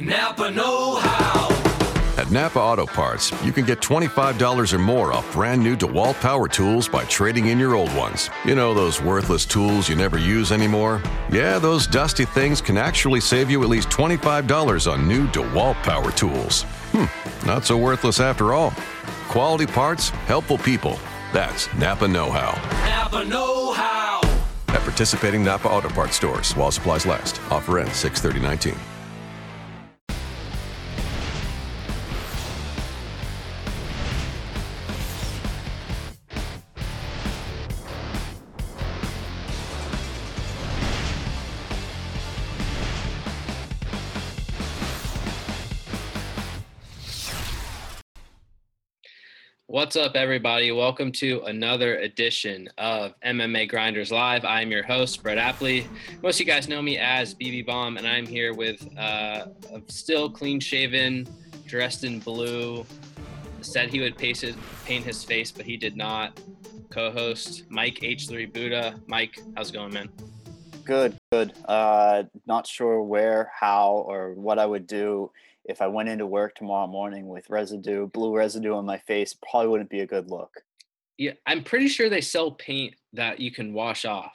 Napa Know How. At Napa Auto Parts, you can get $25 or more off brand new DeWalt power tools by trading in your old ones. You know, those worthless tools you never use anymore? Yeah, those dusty things can actually save you at least $25 on new DeWalt power tools. Hmm, not so worthless after all. Quality parts, helpful people. That's Napa Know How. Napa Know How. At participating Napa Auto Parts stores while supplies last. Offer ends 63019. What's up, everybody? Welcome to another edition of MMA Grinders Live. I'm your host, Brett Apley. Most of you guys know me as BB Bomb, and I'm here with uh, a still clean shaven, dressed in blue. Said he would pace his, paint his face, but he did not. Co host Mike H3 Buddha. Mike, how's it going, man? Good, good. Uh, not sure where, how, or what I would do if I went into work tomorrow morning with residue, blue residue on my face. Probably wouldn't be a good look. Yeah, I'm pretty sure they sell paint that you can wash off.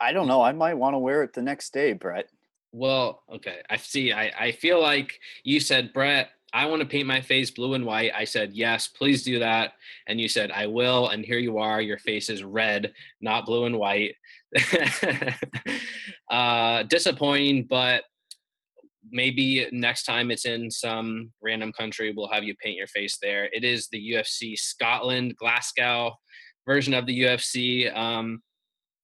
I don't know. I might want to wear it the next day, Brett. Well, okay. I see. I, I feel like you said, Brett, I want to paint my face blue and white. I said, yes, please do that. And you said, I will. And here you are. Your face is red, not blue and white. uh, disappointing, but maybe next time it's in some random country, we'll have you paint your face there. It is the UFC Scotland, Glasgow version of the UFC. Um,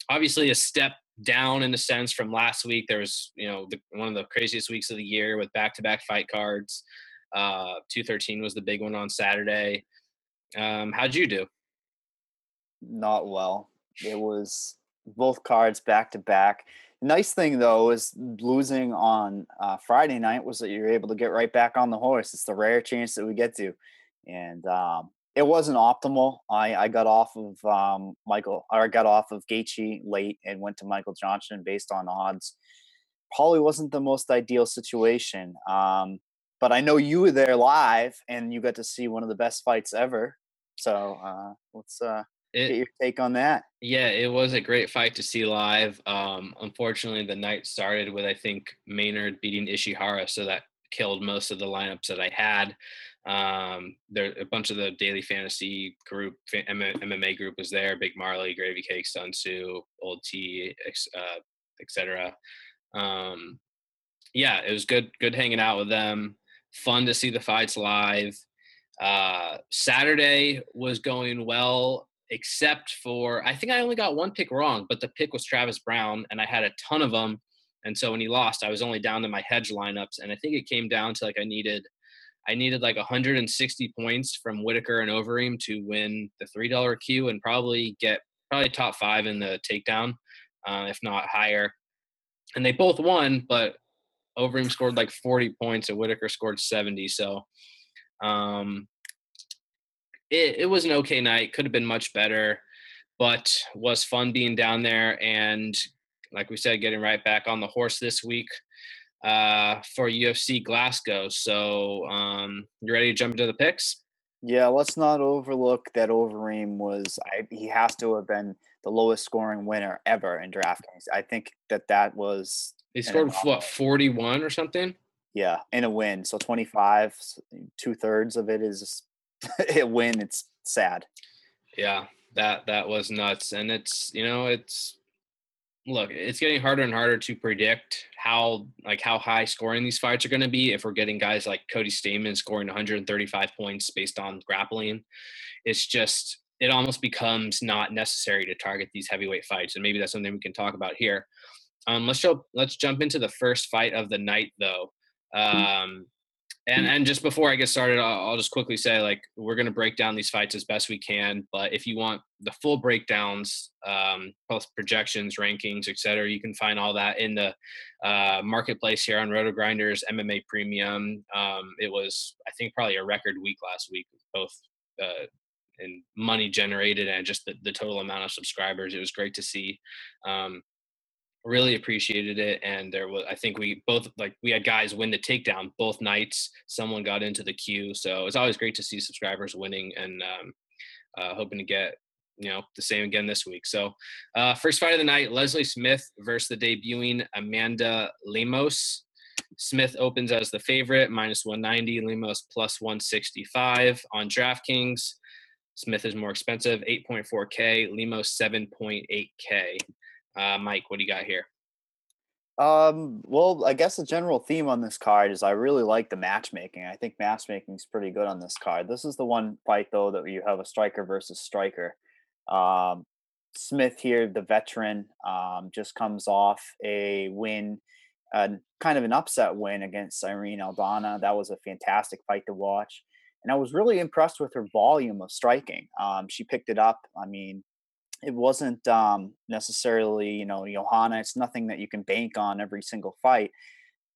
obviously, a step down in a sense from last week. There was, you know, the, one of the craziest weeks of the year with back-to-back fight cards. Uh, 213 was the big one on Saturday. Um, how'd you do? Not well. It was both cards back to back nice thing though is losing on uh, Friday night was that you're able to get right back on the horse. It's the rare chance that we get to, and um, it wasn't optimal. I, I got off of um, Michael, or I got off of Gaethje late and went to Michael Johnson based on odds. Probably wasn't the most ideal situation. Um, but I know you were there live and you got to see one of the best fights ever. So uh, let's uh, it, get your take on that. Yeah, it was a great fight to see live. Um, unfortunately, the night started with I think Maynard beating Ishihara, so that killed most of the lineups that I had. Um, there a bunch of the daily fantasy group, MMA group was there. Big Marley, Gravy Cake, Sun Tzu, Old T, uh, etc. Um, yeah, it was good. Good hanging out with them. Fun to see the fights live. Uh, Saturday was going well except for I think I only got one pick wrong, but the pick was Travis Browne, and I had a ton of them. And so when he lost, I was only down to my hedge lineups, and I think it came down to like I needed, I needed like 160 points from Whitaker and Overeem to win the three dollar Q and probably get probably top five in the takedown, uh, if not higher. And they both won, but Overeem scored like 40 points and Whitaker scored 70. So um, it, it was an okay night. Could have been much better, but was fun being down there. And like we said, getting right back on the horse this week uh, for UFC Glasgow. So um, you ready to jump into the picks? Yeah, let's not overlook that Overeem was. I, he has to have been the lowest scoring winner ever in DraftKings. I think that that was. He scored what forty one or something. Yeah, in a win. So twenty five, two thirds of it is win, it's sad. Yeah, that that was nuts, and it's you know it's look, it's getting harder and harder to predict how like how high scoring these fights are going to be. If we're getting guys like Cody Stamann scoring 135 points based on grappling, it's just it almost becomes not necessary to target these heavyweight fights, and maybe that's something we can talk about here. Um, let's show, let's jump into the first fight of the night, though. Mm. Um, and and just before I get started, I'll, I'll just quickly say like we're gonna break down these fights as best we can. But if you want the full breakdowns, um, both projections, rankings, etc., you can find all that in the uh, marketplace here on RotoGrinders MMA Premium. Um, it was I think probably a record week last week, both uh, in money generated and just the, the total amount of subscribers. It was great to see. Um, really appreciated it and there was i think we both like we had guys win the takedown both nights. Someone got into the queue so it's always great to see subscribers winning and um, uh, hoping to get you know the same again this week. So uh, first fight of the night leslie smith versus the debuting amanda lemos. Smith opens as the favorite minus 190 lemos plus 165 on draftkings. Smith is more expensive 8.4k lemos 7.8k uh, Mike, what do you got here? Um, well, I guess the general theme on this card is I really like the matchmaking. I think matchmaking is pretty good on this card. This is the one fight though that you have a striker versus striker. Um, Smith here, the veteran, um, just comes off a win, kind of an upset win against Irene Aldana. That was a fantastic fight to watch. And I was really impressed with her volume of striking. Um, she picked it up. I mean, it wasn't um, necessarily, you know, Johanna. It's nothing that you can bank on every single fight.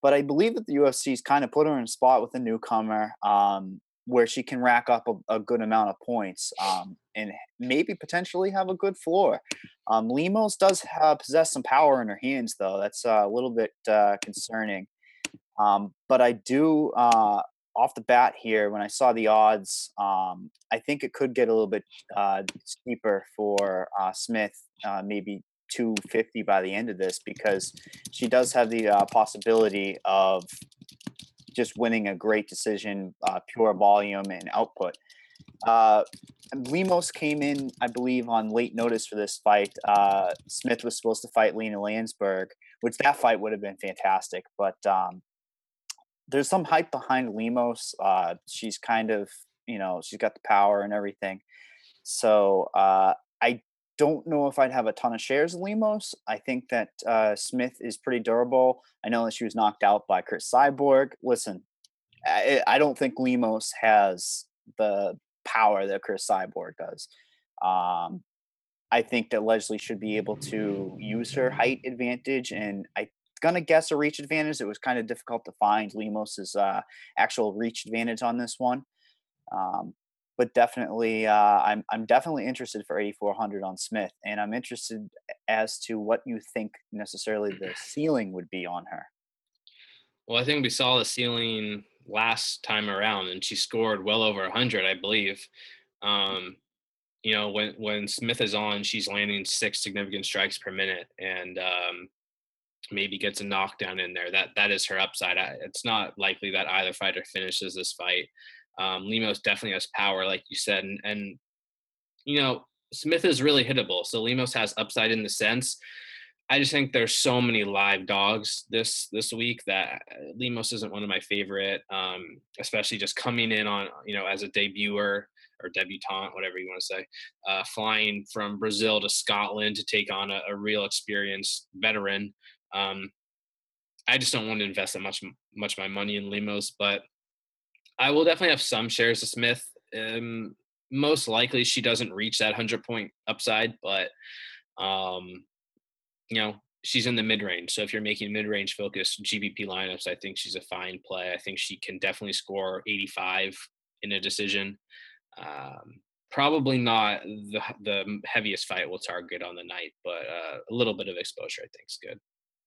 But I believe that the UFC's kind of put her in a spot with a newcomer um, where she can rack up a, a good amount of points um, and maybe potentially have a good floor. Um, Lemos does have, possess some power in her hands, though. That's uh, a little bit uh, concerning. Um, but I do uh, off the bat here, when I saw the odds, um, I think it could get a little bit uh, steeper for uh, Smith, uh, maybe 250 by the end of this, because she does have the uh, possibility of just winning a great decision, uh, pure volume and output. Uh, Lemos came in, I believe, on late notice for this fight. Smith was supposed to fight Lina Länsberg, which that fight would have been fantastic, but um, there's some hype behind Lemos. Uh, she's kind of, you know, she's got the power and everything. So uh, I don't know if I'd have a ton of shares of Lemos. I think that uh, Smith is pretty durable. I know that she was knocked out by Cris Cyborg. Listen, I, I don't think Lemos has the power that Cris Cyborg does. Um, I think that Leslie should be able to use her height advantage, and I gonna guess a reach advantage. It was kind of difficult to find Lemos's uh, actual reach advantage on this one, um, but definitely, uh, I'm I'm definitely interested for 8400 on Smith, and I'm interested as to what you think necessarily the ceiling would be on her. Well, I think we saw the ceiling last time around, and she scored well over 100, I believe. Um, you know, when when Smith is on, she's landing six significant strikes per minute, and um, maybe gets a knockdown in there. That that is her upside. It's not likely that either fighter finishes this fight. Um, Lemos definitely has power, like you said, and, and you know Smith is really hittable. So Lemos has upside in the sense. I just think there's so many live dogs this this week that uh, Lemos isn't one of my favorite, um, especially just coming in on you know as a debuter or debutante, whatever you want to say, uh, flying from Brazil to Scotland to take on a, a real experienced veteran. Um, I just don't want to invest that much much my money in Lemos, but I will definitely have some shares of Smith. Um, most likely, she doesn't reach that hundred point upside, but um, you know she's in the mid range. So if you're making mid range focused GPP lineups, I think she's a fine play. I think she can definitely score 85 in a decision. Um, probably not the the heaviest fight we'll target on the night, but uh, a little bit of exposure I think is good.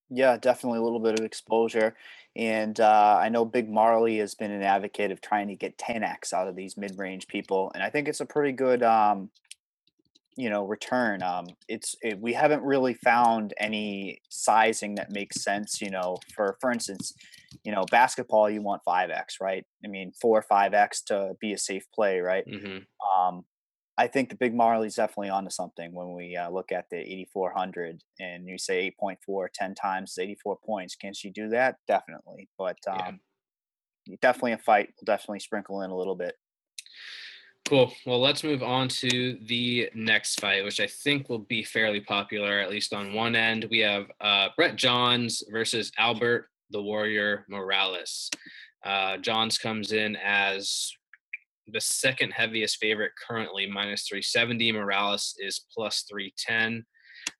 Yeah, definitely a little bit of exposure. And uh, I know Big Marley has been an advocate of trying to get 10x out of these mid range people. And I think it's a pretty good, um, you know, return. Um, it's it, we haven't really found any sizing that makes sense. You know, for for instance, you know, basketball you want 5x, right? I mean, four or 5x to be a safe play, right? Mm-hmm. Um, I think the big Marley's definitely onto something when we uh, look at the 8400 and you say 8.4 10 times 84 points. Can she do that? Definitely. But um, yeah. definitely a fight. We'll definitely sprinkle in a little bit. Cool. Well, let's move on to the next fight, which I think will be fairly popular, at least on one end. We have uh, Brett Johns versus Albert the Warrior Morales. Uh, Johns comes in as the second heaviest favorite currently, minus 370. Morales is plus 310.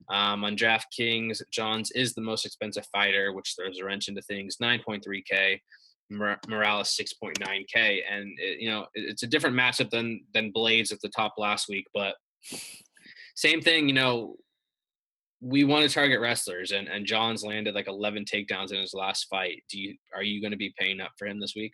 Um, on DraftKings, Johns is the most expensive fighter, which throws a wrench into things. 9.3K, Morales 6.9K, and it, you know it's a different matchup than than Blaydes at the top last week, but same thing. You know, we want to target wrestlers, and and Johns landed like 11 takedowns in his last fight. Do you are you going to be paying up for him this week?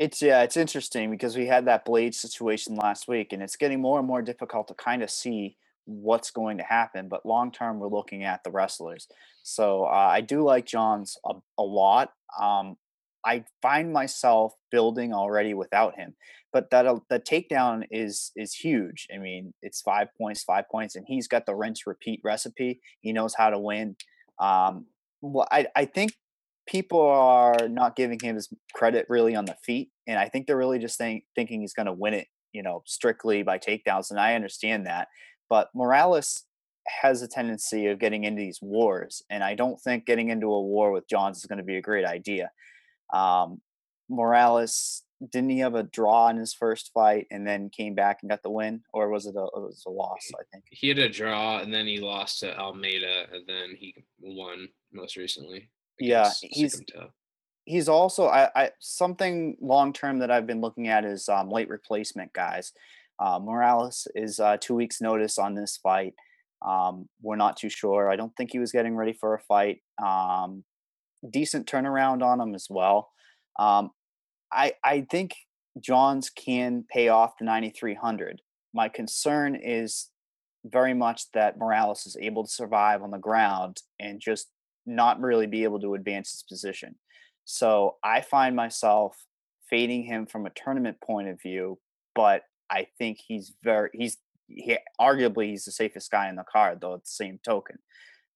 It's yeah, it's interesting because we had that blade situation last week, and it's getting more and more difficult to kind of see what's going to happen. But long term, we're looking at the wrestlers. So uh, I do like Johns a, a lot. Um, I find myself building already without him, but that uh, the takedown is is huge. I mean, it's five points, five points, and he's got the rinse repeat recipe. He knows how to win. Um, well, I I think people are not giving him his credit really on the feet, and I think they're really just think, thinking he's going to win it, you know, strictly by takedowns. And I understand that, but Morales has a tendency of getting into these wars, and I don't think getting into a war with Johns is going to be a great idea. Um, Morales didn't he have a draw in his first fight and then came back and got the win, or was it a it was a loss? I think he had a draw and then he lost to Almeida and then he won most recently. Yeah, he's he's also I, I something long term that I've been looking at is um, late replacement guys. Uh, Morales is uh, two weeks notice on this fight. Um, we're not too sure. I don't think he was getting ready for a fight. Um, decent turnaround on him as well. Um, I I think Johns can pay off the 9300. My concern is very much that Morales is able to survive on the ground and just not really be able to advance his position. So I find myself fading him from a tournament point of view, but I think he's very he's he arguably he's the safest guy in the card though at the same token.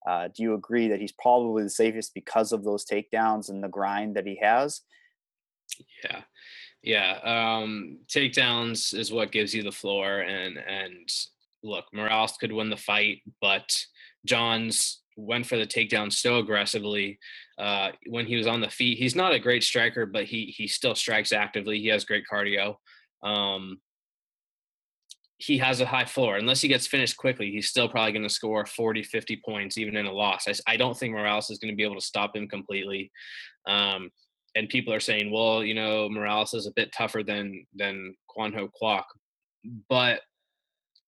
Uh, do you agree that he's probably the safest because of those takedowns and the grind that he has? Yeah, yeah. Um, takedowns is what gives you the floor, and and look, Morales could win the fight, but Johns went for the takedown so aggressively uh, when he was on the feet. He's not a great striker, but he he still strikes actively. He has great cardio. Um, he has a high floor. Unless he gets finished quickly, he's still probably going to score 40, 50 points, even in a loss. I, I don't think Morales is going to be able to stop him completely. Um, and people are saying, well, you know, Morales is a bit tougher than than Kwan Ho Kwok. But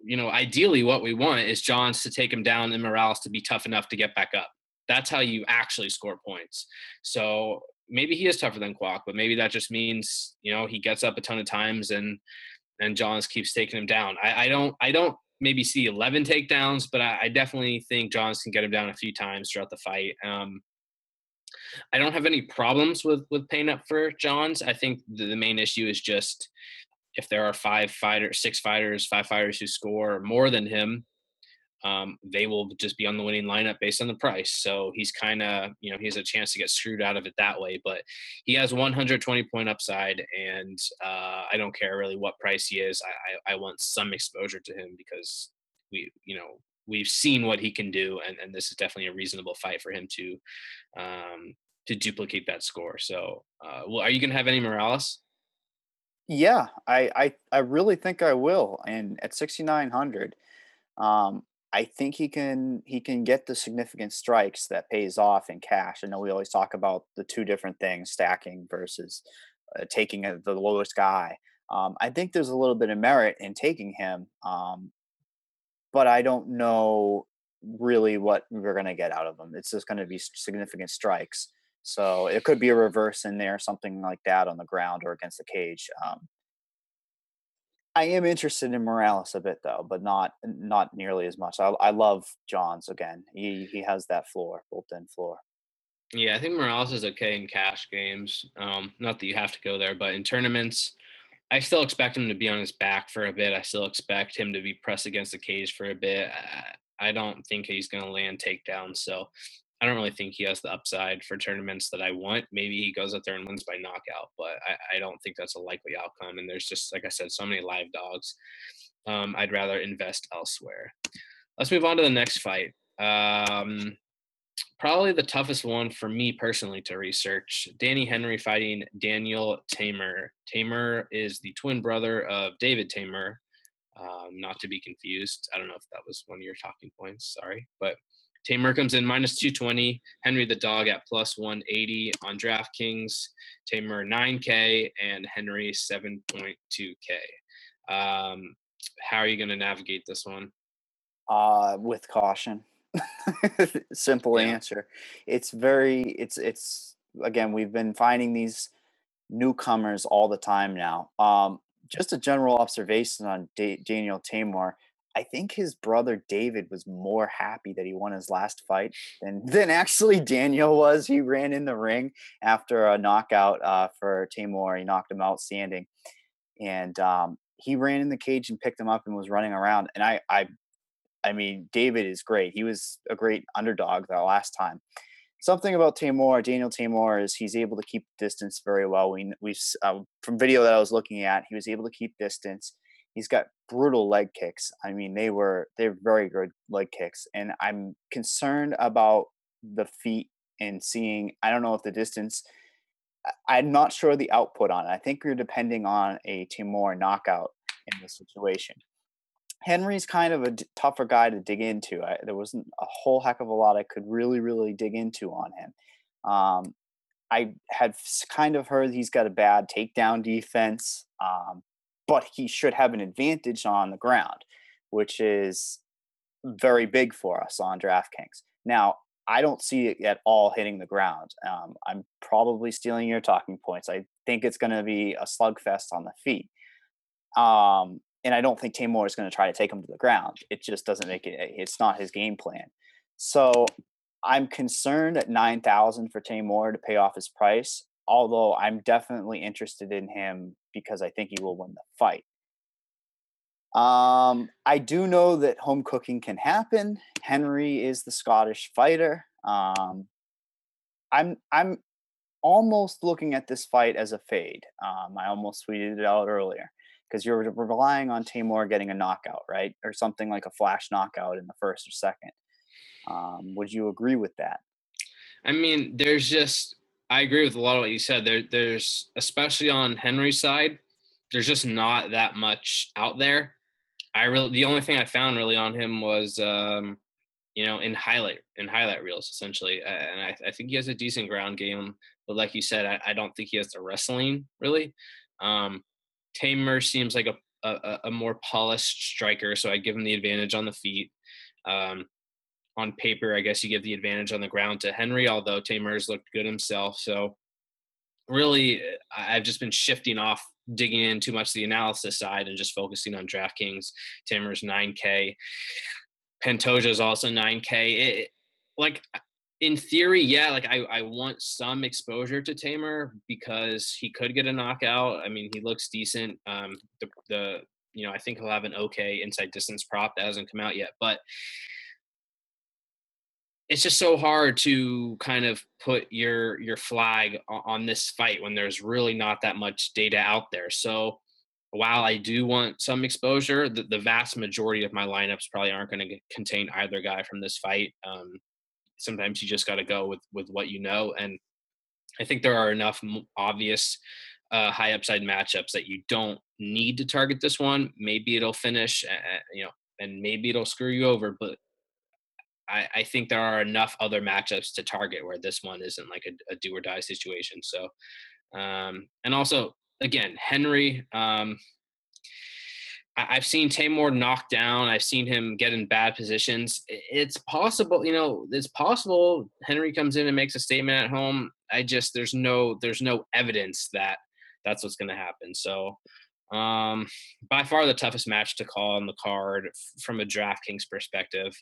you know, ideally, what we want is Johns to take him down and Morales to be tough enough to get back up. That's how you actually score points. So maybe he is tougher than Kwok, but maybe that just means you know he gets up a ton of times and and Johns keeps taking him down. I, I don't I don't maybe see 11 takedowns, but I, I, definitely think Johns can get him down a few times throughout the fight. Um, I don't have any problems with with paying up for Johns. I think the, the main issue is just if there are five fighters, six fighters, five fighters who score more than him, um, they will just be on the winning lineup based on the price. So he's kind of, you know, he has a chance to get screwed out of it that way. But he has 120 point upside, and uh, I don't care really what price he is. I, I, I want some exposure to him because we, you know, we've seen what he can do, and, and this is definitely a reasonable fight for him to um, to duplicate that score. So, uh, well, are you going to have any Morales? Yeah, I, I I really think I will. And at 6900, um, I think he can he can get the significant strikes that pays off in cash. I know we always talk about the two different things: stacking versus uh, taking a, the lowest guy. Um, I think there's a little bit of merit in taking him, um, but I don't know really what we're going to get out of him. It's just going to be significant strikes. So it could be a reverse in there, something like that on the ground or against the cage. Um, I am interested in Morales a bit though, but not not nearly as much. I, I love Johns again. He he has that floor, built-in floor. Yeah, I think Morales is okay in cash games. Um, not that you have to go there, but in tournaments, I still expect him to be on his back for a bit. I still expect him to be pressed against the cage for a bit. I, I don't think he's going to land takedowns. So I don't really think he has the upside for tournaments that I want. Maybe he goes out there and wins by knockout, but I, I don't think that's a likely outcome. And there's just, like I said, so many live dogs. Um, I'd rather invest elsewhere. Let's move on to the next fight. Um, probably the toughest one for me personally to research. Danny Henry fighting Daniel Teymur. Teymur is the twin brother of David Teymur, um, not to be confused. I don't know if that was one of your talking points. Sorry, but Teymur comes in minus 220. Henry the dog at plus 180 on DraftKings. Teymur 9K and Henry 7.2K. Um, how are you going to navigate this one? Uh, with caution. Simple Yeah. answer. It's very it's it's again, we've been finding these newcomers all the time now. Um, just a general observation on Da- Daniel Teymur. I think his brother David was more happy that he won his last fight than than actually Daniel was. He ran in the ring after a knockout uh, for Teymur. He knocked him out standing, and um, he ran in the cage and picked him up and was running around. And I, I, I mean, David is great. He was a great underdog the last time. Something about Teymur, Daniel Teymur, is he's able to keep distance very well. We s- uh, from video that I was looking at, he was able to keep distance. He's got brutal leg kicks. I mean, they were they're very good leg kicks, and I'm concerned about the feet and seeing. I don't know if the distance. I'm not sure the output on it. I think you're depending on a Teymur knockout in this situation. Henry's kind of a d- tougher guy to dig into. I, there wasn't a whole heck of a lot I could really, really dig into on him. Um, I had kind of heard he's got a bad takedown defense, um, but he should have an advantage on the ground, which is very big for us on DraftKings. Now, I don't see it at all hitting the ground. Um, I'm probably stealing your talking points. I think it's going to be a slugfest on the feet. Um, and I don't think Teymur is going to try to take him to the ground. It just doesn't make it. It's not his game plan. So I'm concerned at nine thousand for Teymur to pay off his price. Although I'm definitely interested in him because I think he will win the fight. Um, I do know that home cooking can happen. Henry is the Scottish fighter. Um, I'm I'm almost looking at this fight as a fade. Um, I almost tweeted it out earlier because you're relying on Teymur getting a knockout, right, or something like a flash knockout in the first or second. Um, would you agree with that? I mean, there's just I agree with a lot of what you said. There, there's especially on Henry's side, there's just not that much out there. I really the only thing I found really on him was um, you know in highlight in highlight reels essentially, and I, I think he has a decent ground game. But like you said, I, I don't think he has the wrestling really. Um, Teymur seems like a, a a more polished striker, so I give him the advantage on the feet. Um, on paper, I guess you give the advantage on the ground to Henry, although Teymur's looked good himself. So really, I've just been shifting off, digging in too much to the analysis side and just focusing on DraftKings. Teymur's 9K. Pantoja is also 9K. It, like in theory, yeah, like I, I want some exposure to Teymur because he could get a knockout. I mean, he looks decent. Um, the, the you know, I think he'll have an okay inside distance prop that hasn't come out yet, but it's just so hard to kind of put your your flag on this fight when there's really not that much data out there. So while I do want some exposure, the, the vast majority of my lineups probably aren't going to contain either guy from this fight. Um, sometimes you just got to go with with what you know, and I think there are enough obvious uh, high upside matchups that you don't need to target this one. Maybe it'll finish, you know, and maybe it'll screw you over, but I, I think there are enough other matchups to target where this one isn't like a, a do or die situation. So, um, and also again, Henry, um, I, I've seen Teymur knocked down. I've seen him get in bad positions. It's possible, you know, it's possible Henry comes in and makes a statement at home. I just there's no there's no evidence that that's what's going to happen. So, um, by far the toughest match to call on the card from a DraftKings perspective.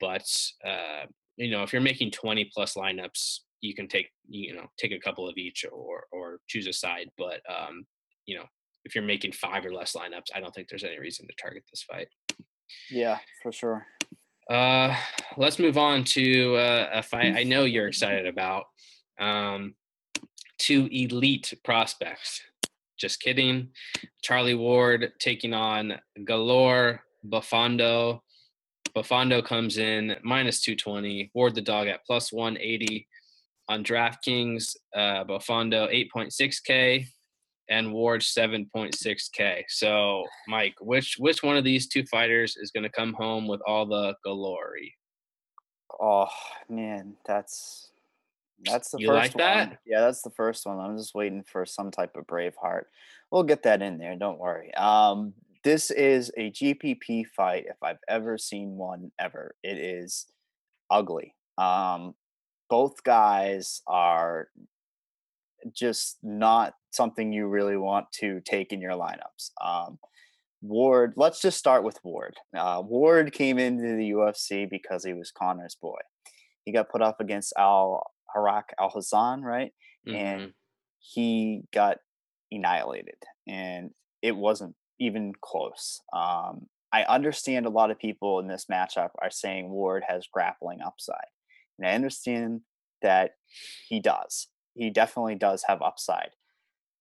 But uh, you know, if you're making 20 plus lineups, you can take you know take a couple of each or or choose a side. But um, you know, if you're making five or less lineups, I don't think there's any reason to target this fight. Yeah, for sure. Uh, let's move on to uh, a fight I know you're excited about. Um, two elite prospects. Just kidding. Charlie Ward taking on Galore Bafando. Bafando comes in minus 220. Ward the dog at plus 180 on DraftKings. Uh, Bafando 8.6K and Ward 7.6K. So, Mike, which which one of these two fighters is going to come home with all the glory? Oh man, that's that's the You first like that? one. Yeah, that's the first one. I'm just waiting for some type of brave heart. We'll get that in there. Don't worry. Um, this is a GPP fight if I've ever seen one ever. It is ugly. Um, both guys are just not something you really want to take in your lineups. Um, Ward, let's just start with Ward. Uh, Ward came into the UFC because he was Conor's boy. He got put up against Al Harak Al Hassan, right? Mhm. And he got annihilated, and it wasn't even close. Um, I understand a lot of people in this matchup are saying Ward has grappling upside, and I understand that he does. He definitely does have upside.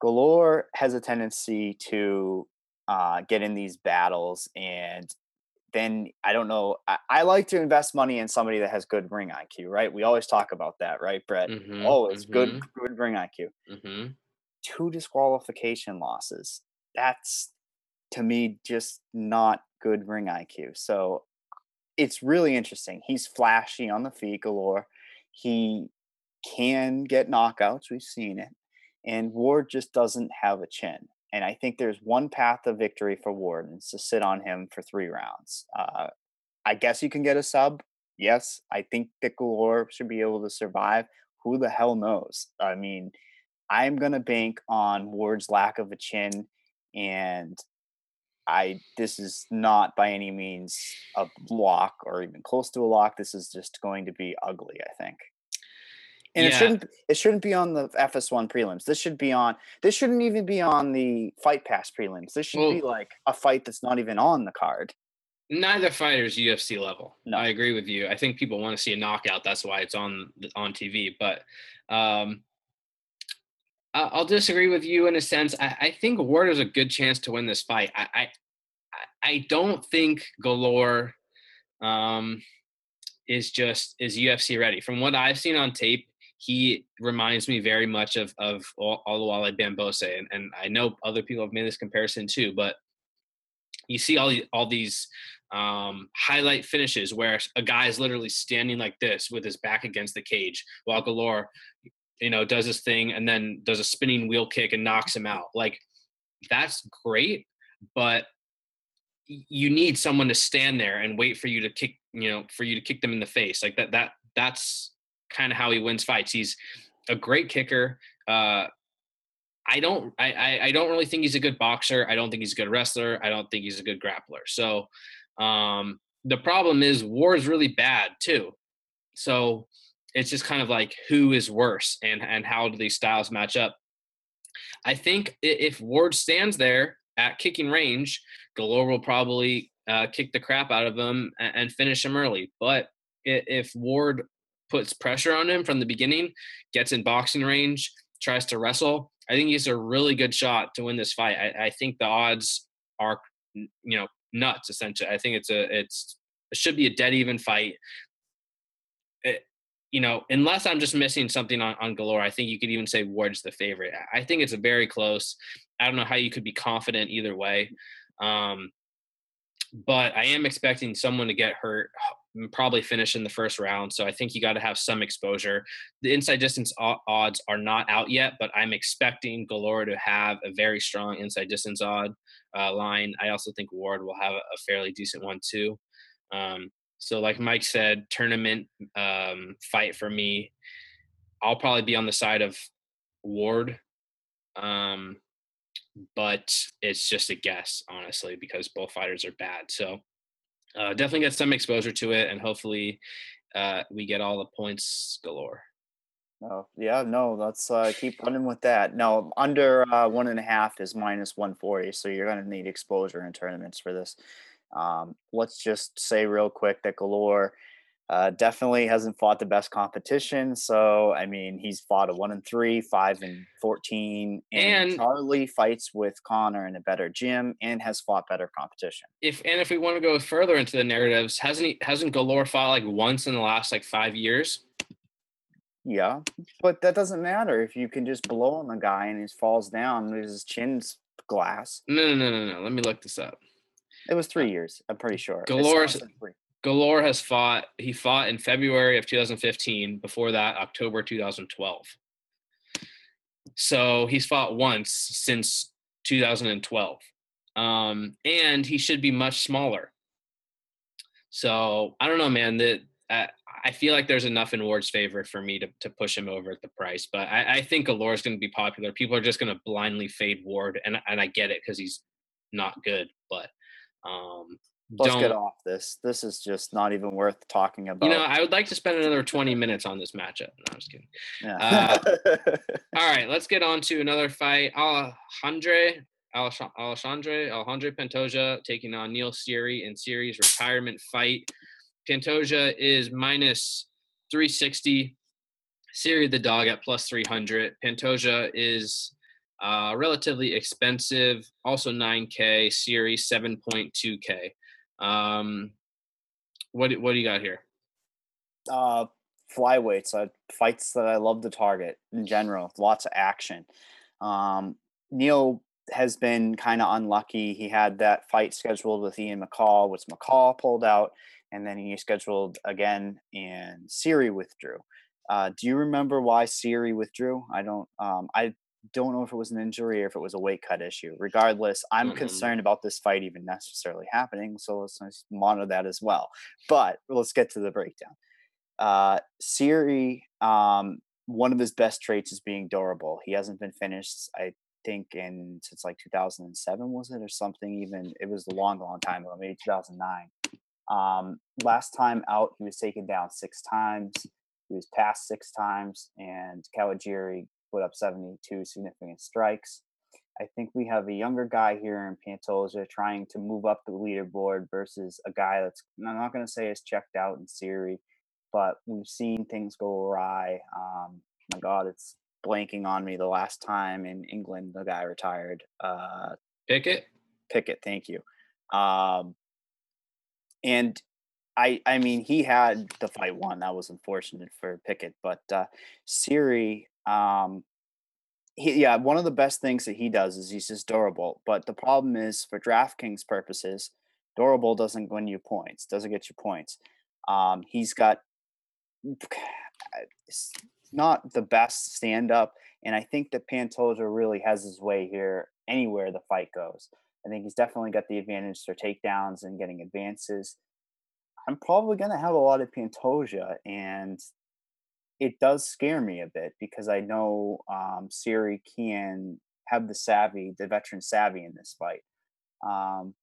Galore has a tendency to uh, get in these battles, and then I don't know. I, I like to invest money in somebody that has good ring IQ, right? We always talk about that, right, Brett? Mhm, Oh, it's good, mhm. good ring IQ. Mhm. Two disqualification losses. That's to me just not good ring IQ. So it's really interesting. He's flashy on the feet galore. He can get knockouts. We've seen it. And Ward just doesn't have a chin. And I think there's one path of victory for Ward, and it's to sit on him for three rounds. Uh, I guess you can get a sub. Yes, I think that Galore should be able to survive. Who the hell knows? I mean, I'm gonna bank on Ward's lack of a chin, and I this is not by any means a lock or even close to a lock. This is just going to be ugly, I think. And it shouldn't it shouldn't be on the FS1 prelims. This should be on this shouldn't even be on the fight pass prelims. This should be like a fight that's not even on the card. Neither fighter is UFC level. No. I agree with you. I think people want to see a knockout. That's why it's on on TV. But um, I'll disagree with you in a sense. I, I think Ward has a good chance to win this fight. I I, I- don't think Galore um, is just is UFC ready. From what I've seen on tape, he reminds me very much of of Ol- Oluwale Bamgbose, and, and I know other people have made this comparison too. But you see all all these um, highlight finishes where a guy is literally standing like this with his back against the cage while Galore, you know, does his thing and then does a spinning wheel kick and knocks him out. Like that's great, but you need someone to stand there and wait for you to kick, you know, for you to kick them in the face. Like that that that's kind of how he wins fights. He's a great kicker. Uh I don't I, I don't really think he's a good boxer. I don't think he's a good wrestler. I don't think he's a good grappler. So um the problem is Ward is really bad too. So it's just kind of like who is worse and and how do these styles match up. I think if Ward stands there at kicking range, Galore will probably uh, kick the crap out of him and, and finish him early. But if Ward puts pressure on him from the beginning, gets in boxing range, tries to wrestle, I think he's a really good shot to win this fight. I, I think the odds are, you know, nuts. Essentially, I think it's a it's it should be a dead even fight. You know, unless I'm just missing something on, on Galore, I think you could even say Ward's the favorite. I- think it's a very close. I don't know how you could be confident either way. Um, but I am expecting someone to get hurt, probably finish in the first round. So I think you got to have some exposure. The inside distance odds are not out yet, but I'm expecting Galore to have a very strong inside distance odd uh, line. I also think Ward will have a fairly decent one too. Um, so, like Mike said, tournament um, fight for me. I'll probably be on the side of Ward. Um, but it's just a guess, honestly, because both fighters are bad. So uh, definitely get some exposure to it, and hopefully uh, we get all the points galore. Oh, yeah, no, let's uh, keep running with that. No, under uh, one and a half is minus 140, so you're going to need exposure in tournaments for this. Um, let's just say real quick that Galore uh, definitely hasn't fought the best competition. So, I mean, he's fought a one and three, five and 14, and, And- Charlie fights with Conor in a better gym and has fought better competition. If and if we want to go further into the narratives, hasn't he hasn't Galore fought like once in the last like five years? Yeah, but that doesn't matter if you can just blow on the guy and he falls down, his chin's glass. No, no, no, no, no. Let me look this up. It was three years. I'm pretty sure. It Galore's- sounds like three. Galore has fought. He fought in February of 2015. Before that, October 2012. So he's fought once since 2012, um, and he should be much smaller. So I don't know, man. That I, I feel like there's enough in Ward's favor for me to, to push him over at the price, but I, I think is going to be popular. People are just going to blindly fade Ward, and and I get it because he's not good, but um, Let's get off this. This is just not even worth talking about. You know, I would like to spend another 20 minutes on this matchup. No, I'm just kidding. yeah. All right, let's get on to another fight. Alejandre Alexandre Alejandre Pantoja taking on Neil Seery in Seery's retirement fight. Pantoja is minus 360. Seery the dog at plus 300. Pantoja is uh, relatively expensive, also 9K. Seery 7.2K. Um, what what do you got here? uh, flyweights, uh, fights that I love to target in general. Lots of action. Um, Neil has been kind of unlucky. He had that fight scheduled with Ian McCall, which McCall pulled out, and then he scheduled again, and Seery withdrew. Uh, do you remember why Seery withdrew? I don't. Um, I don't know if it was an injury or if it was a weight cut issue. Regardless, I'm remember. concerned about this fight even necessarily happening. So let's, let's monitor that as well. But let's get to the breakdown. Uh, Seery, um, one of his best traits is being durable. He hasn't been finished, I think, in since like 2007 was it or something? Even it was a long, long time ago, maybe 2009. Um, last time out, he was taken down six times. He was passed six times, and Kawajiri put up 72 significant strikes. I think we have a younger guy here in Pantoja trying to move up the leaderboard versus a guy that's I'm not going to say is checked out in Seery, but we've seen things go awry. Um, my God, it's blanking on me. The last time in England, the guy retired. Uh, Pickett? Pickett, thank you. Um, and I, I mean, he had the fight won. That was unfortunate for Pickett, but uh, Seery, um, he, yeah, one of the best things that he does is he's just durable. But the problem is, for DraftKings purposes, durable doesn't win you points. Doesn't get you points. Um, he's got it's not the best stand up, and I think that Pantoja really has his way here anywhere the fight goes. I think he's definitely got the advantage for takedowns and getting advances. I'm probably going to have a lot of Pantoja, and it does scare me a bit because I know um, Seery can have the savvy, the veteran savvy in this fight. Um,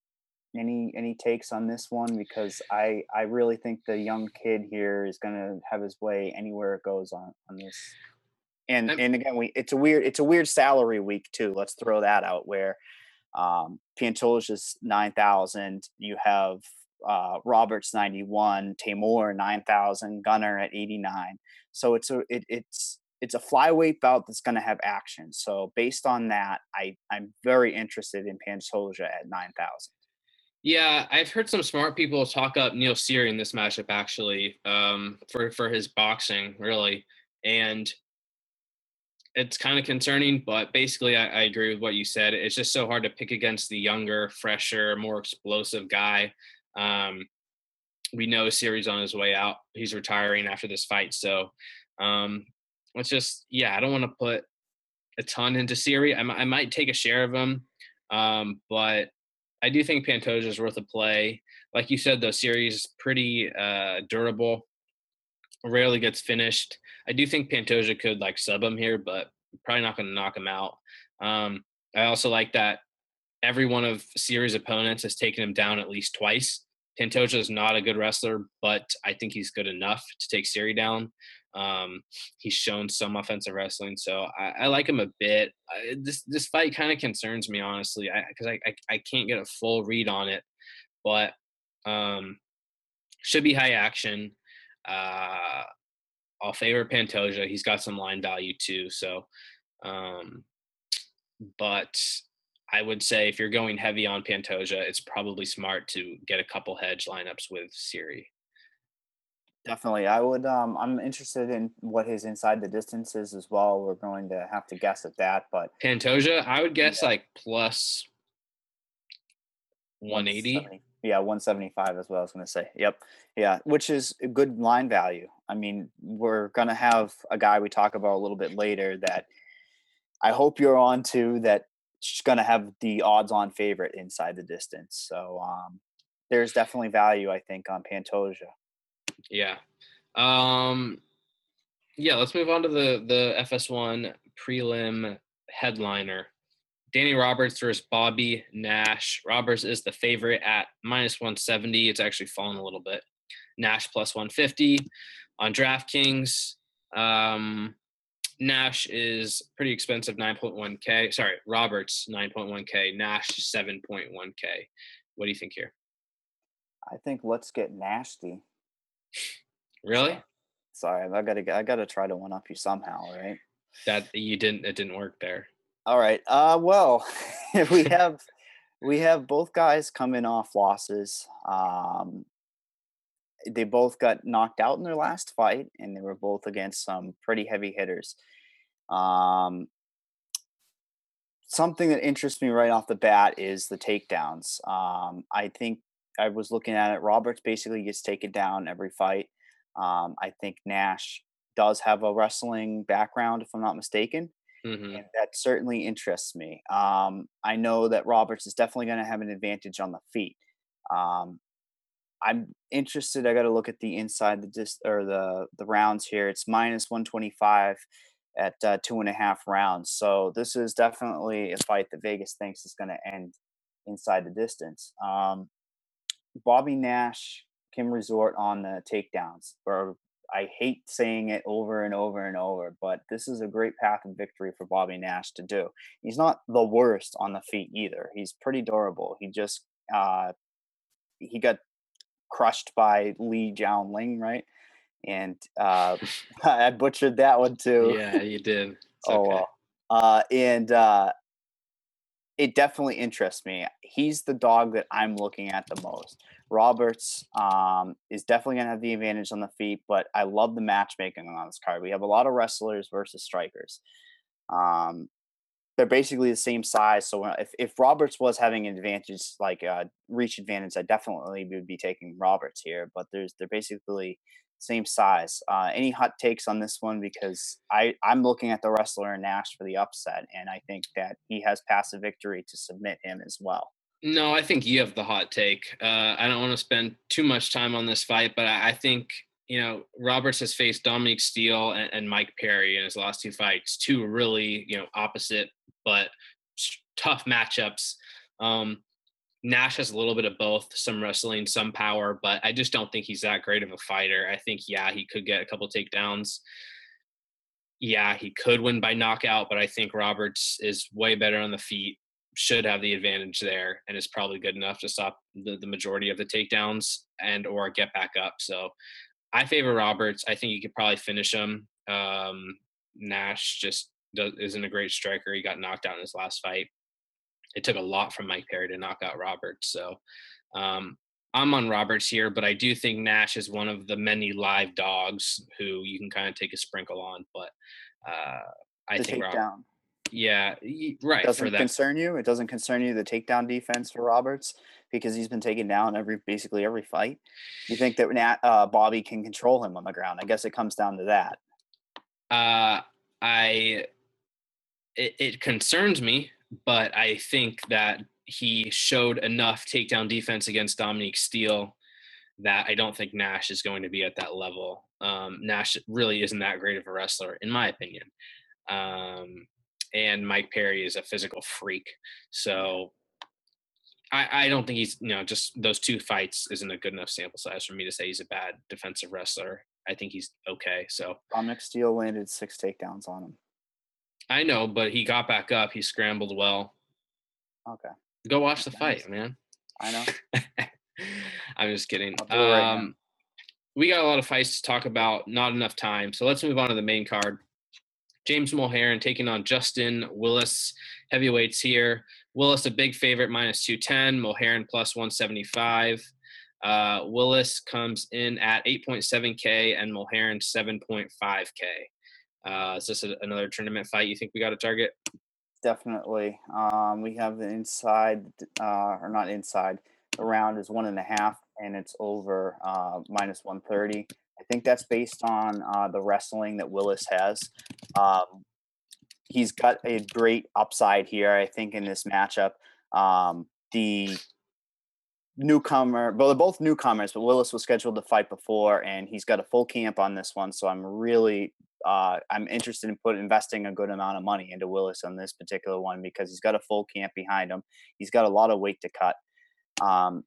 any any takes on this one? Because I I really think the young kid here is going to have his way anywhere it goes on on this. And I'm- and again, we it's a weird it's a weird salary week too. Let's throw that out where um, Pantoja's nine thousand. You have uh, Roberts ninety one, Teymur nine thousand, Gunnar at eighty nine. So it's a it, it's it's a flyweight bout that's going to have action. So based on that, I I'm very interested in Pantoja at nine thousand. Yeah, I've heard some smart people talk up Neil Seery in this matchup actually, um, for for his boxing really, and it's kind of concerning. But basically, I, I agree with what you said. It's just so hard to pick against the younger, fresher, more explosive guy. Um, we know Seery's on his way out. He's retiring after this fight, so um, let's just yeah. I don't want to put a ton into Seery. I, might take a share of him, um, but I do think Pantoja is worth a play. Like you said, though, Seery's is pretty uh, durable. Rarely gets finished. I do think Pantoja could like sub him here, but probably not going to knock him out. Um, I also like that every one of Seery's opponents has taken him down at least twice. Pantoja is not a good wrestler, but I think he's good enough to take Seery down. Um, he's shown some offensive wrestling, so I, I like him a bit. I, this this fight kind of concerns me honestly, because I, I, I can't get a full read on it, but um, should be high action. Uh, I'll favor Pantoja. He's got some line value too, so. Um, but I would say if you're going heavy on Pantoja, it's probably smart to get a couple hedge lineups with Seery. Definitely, I would. Um, I'm interested in what his inside the distance is as well. We're going to have to guess at that, but Pantoja, I would guess like plus 180. Yeah, 175 is what I was going to say. Yep. Yeah, which is a good line value. I mean, we're going to have a guy we talk about a little bit later that I hope you're on to that's going to have the odds on favorite inside the distance. So um, there's definitely value, I think, on Pantoja. Yeah. Um, yeah, let's move on to the the FS1 prelim headliner. Danny Roberts versus Bobby Nash. Roberts is the favorite at minus 170. It's actually fallen a little bit. Nash plus 150 on DraftKings. Um, Nash is pretty expensive, 9.1K. Sorry, Roberts, 9.1K. Nash, 7.1K. What do you think here? I think let's get nasty. Really? Sorry, I gotta I gotta try to one up you somehow, right? That you didn't it didn't work there. All right. Uh well, we have we have both guys coming off losses. Um they both got knocked out in their last fight and they were both against some pretty heavy hitters. Um something that interests me right off the bat is the takedowns. Um I think I was looking at it. Roberts basically gets taken down every fight. Um, I think Nash does have a wrestling background, if I'm not mistaken. Mhm. And that certainly interests me. Um, I know that Roberts is definitely going to have an advantage on the feet. Um, I'm interested. I got to look at the inside the dis- or the the rounds here. It's minus 125 at uh, two and a half rounds. So this is definitely a fight that Vegas thinks is going to end inside the distance. Um, Bobby Nash can resort on the takedowns, or I hate saying it over and over and over, but this is a great path of victory for Bobby Nash to do. He's not the worst on the feet either. He's pretty durable. He just uh, he got crushed by Lee Jiao Ling, right? And uh, I butchered that one too. Yeah, you did. It's Oh, okay. well. Uh, and uh, it definitely interests me. He's the dog that I'm looking at the most. Roberts um, is definitely going to have the advantage on the feet, but I love the matchmaking on this card. We have a lot of wrestlers versus strikers. Um, they're basically the same size. So if, if Roberts was having an advantage, like uh, reach advantage, I definitely would be taking Roberts here. But there's they're basically same size. Uh, any hot takes on this one? Because I I'm looking at the wrestler in Nash for the upset, and I think that he has passive victory to submit him as well. No, I think you have the hot take. Uh, I don't want to spend too much time on this fight, but I, I think you know Roberts has faced Dominique Steele and, and Mike Perry in his last two fights, two really you know opposite but tough matchups. Um, Nash has a little bit of both, some wrestling, some power, but I just don't think he's that great of a fighter. I think yeah, he could get a couple takedowns. Yeah, he could win by knockout, but I think Roberts is way better on the feet should have the advantage there and is probably good enough to stop the, the majority of the takedowns and or get back up. So I favor Roberts. I think he could probably finish him. Um, Nash just does, isn't a great striker. He got knocked out in his last fight. It took a lot from Mike Perry to knock out Roberts. So um, I'm on Roberts here, but I do think Nash is one of the many live dogs who you can kind of take a sprinkle on. But uh, I The think Rob- takedown yeah, right for doesn't concern you. It doesn't concern you the takedown defense for Roberts because he's been taken down every basically every fight. You think that Nat, uh, Bobby can control him on the ground? I guess it comes down to that. Uh, I it, it concerns me, but I think that he showed enough takedown defense against Dominique Steele that I don't think Nash is going to be at that level. Um, Nash really isn't that great of a wrestler, in my opinion. Um, and Mike Perry is a physical freak, so I, I don't think he's you know just those two fights isn't a good enough sample size for me to say he's a bad defensive wrestler. I think he's okay. So Dominique Steele landed six takedowns on him. I know, but he got back up. He scrambled well. Okay, Go watch the fight, man. I know. I'm just kidding. I'll do it right. Um, we got a lot of fights to talk about, not enough time. So let's move on to the main card. James Mulheron taking on Justin Willis. Heavyweights here. Willis, a big favorite, minus 210. Mulheron plus 175. Uh, Willis comes in at 8.7K and Mulheron 7.5K. Uh, is this a, another tournament fight you think we got to target? Definitely. Um, we have the inside, uh, or not inside. The round is one and a half, and it's over uh, minus one thirty. I think that's based on uh, the wrestling that Willis has. Um, he's got a great upside here, I think, in this matchup. Um, the newcomer. Well, they're both newcomers, but Willis was scheduled to fight before, and he's got a full camp on this one. So I'm really, uh, I'm interested in put investing a good amount of money into Willis on this particular one because he's got a full camp behind him. He's got a lot of weight to cut. Um,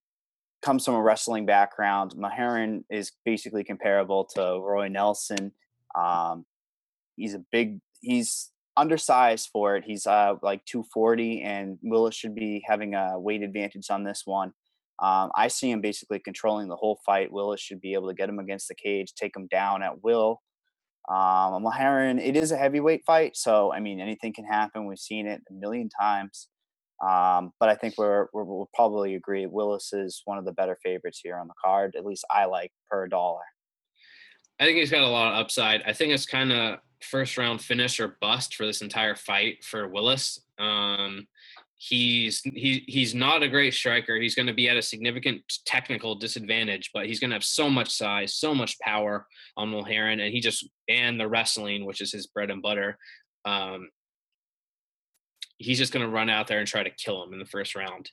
comes from a wrestling background. Mulheron is basically comparable to Roy Nelson. Um, he's a big, he's undersized for it. He's uh, like 240, and Willis should be having a weight advantage on this one. Um, I see him basically controlling the whole fight. Willis should be able to get him against the cage, take him down at will. Um, Mulheron, it is a heavyweight fight, so I mean anything can happen. We've seen it a million times. Um, but I think we're, we're we'll probably agree Willis is one of the better favorites here on the card. At least I like per dollar. I think he's got a lot of upside. I think it's kind of first round finish or bust for this entire fight for Willis. Um, he's he he's not a great striker. He's going to be at a significant technical disadvantage, but he's going to have so much size, so much power on Mulheron, and he just and the wrestling, which is his bread and butter. Um, he's just going to run out there and try to kill him in the first round.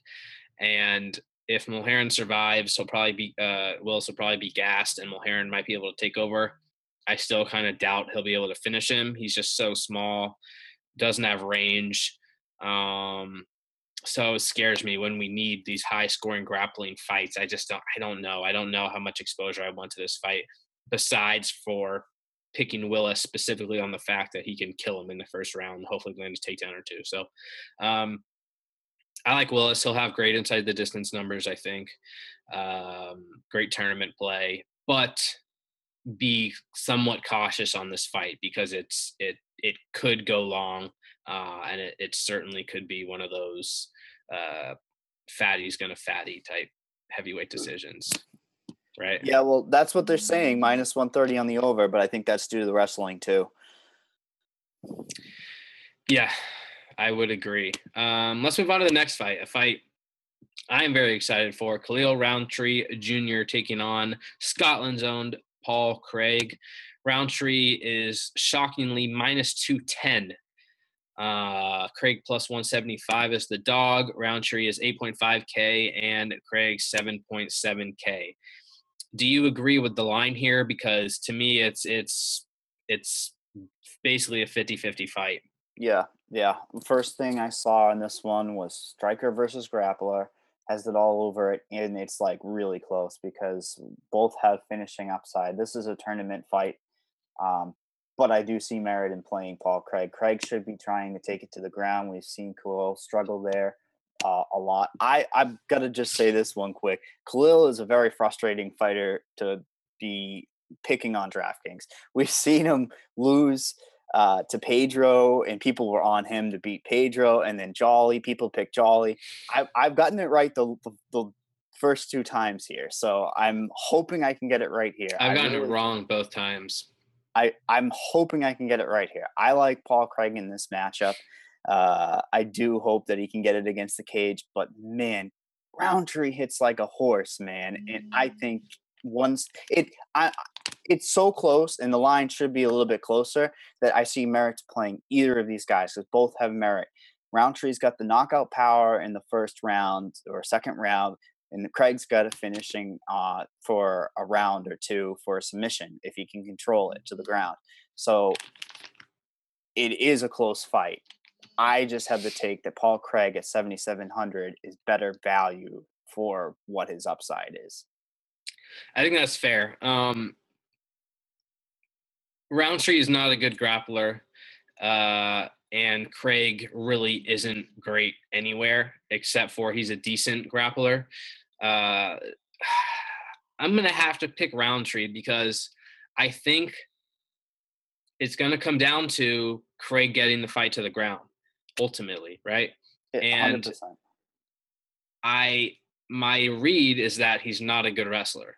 And if Mulheron survives, he'll probably be uh, Willis will probably be gassed, and Mulheron might be able to take over. I still kind of doubt he'll be able to finish him. He's just so small, doesn't have range. Um, so it scares me when we need these high scoring grappling fights. I just don't I don't know. I don't know how much exposure I want to this fight besides for picking Willis specifically on the fact that he can kill him in the first round, hopefully land a takedown or two. So um, I like Willis. He'll have great inside the distance numbers, I think. Um, great tournament play, but be somewhat cautious on this fight because it's it it could go long, uh, and it, it certainly could be one of those uh, fatty's gonna fatty type heavyweight decisions right? Yeah, well, that's what they're saying, minus 130 on the over, but I think that's due to the wrestling too. Yeah, I would agree. Um, let's move on to the next fight. A fight I am very excited for. Khalil Rountree Jr. taking on Scotland's own Paul Craig. Rountree is shockingly minus 210. Uh, Craig plus 175 is the dog. Rountree is 8.5K and Craig 7.7K do you agree with the line here? Because to me it's it's it's basically a 50-50 fight. Yeah yeah. First thing i saw in this one was striker versus grappler has it all over it and it's like really close because both have finishing upside. This is a tournament fight. Um, but i do see merit in playing paul craig craig should be trying to take it to the ground we've seen Khalil struggle there uh, a lot. I I've got to just say this one quick. Khalil is a very frustrating fighter to be picking on DraftKings. We've seen him lose uh, to Pedro, and people were on him to beat Pedro, and then Jolly. People pick Jolly. I, I've gotten it right the, the, the first two times here, so I'm hoping I can get it right here. I've gotten really, it wrong both times. I I'm hoping I can get it right here. I like Paul Craig in this matchup. Uh, I do hope that he can get it against the cage, but man, Rountree hits like a horse, man, and I mm. think once it, I, it's so close, and the line should be a little bit closer that I see merits playing either of these guys because both have merit. Rountree's got the knockout power in the first round or second round, and Craig's got a finishing uh, for a round or two for a submission if he can control it to the ground. So it is a close fight. I just have the take that Paul Craig at 7,700 is better value for what his upside is. I think that's fair. Um, Rountree is not a good grappler, uh, and Craig really isn't great anywhere except for he's a decent grappler. Uh, I'm gonna have to pick Rountree because I think it's gonna come down to Craig getting the fight to the ground ultimately, right? And 100%. I my read is that he's not a good wrestler.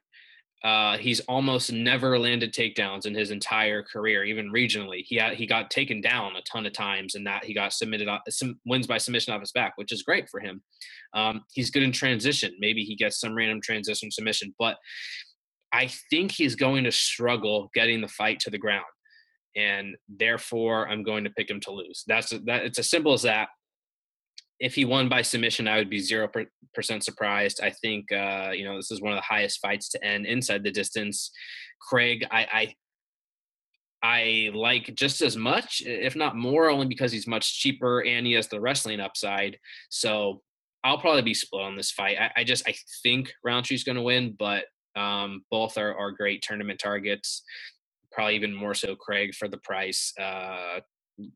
Uh, he's almost never landed takedowns in his entire career, even regionally. He had, he got taken down a ton of times, and that he got submitted some wins by submission off his back, which is great for him. Um, he's good in transition. Maybe he gets some random transition submission, but I think he's going to struggle getting the fight to the ground and therefore I'm going to pick him to lose. That's that. It's as simple as that. If he won by submission, I would be zero percent surprised. I think uh, you know this is one of the highest fights to end inside the distance. Craig, I, I I like just as much, if not more, only because he's much cheaper and he has the wrestling upside. So I'll probably be split on this fight. I, I just I think Rountree's going to win, but um, both are are great tournament targets. Probably even more so Craig for the price. Uh,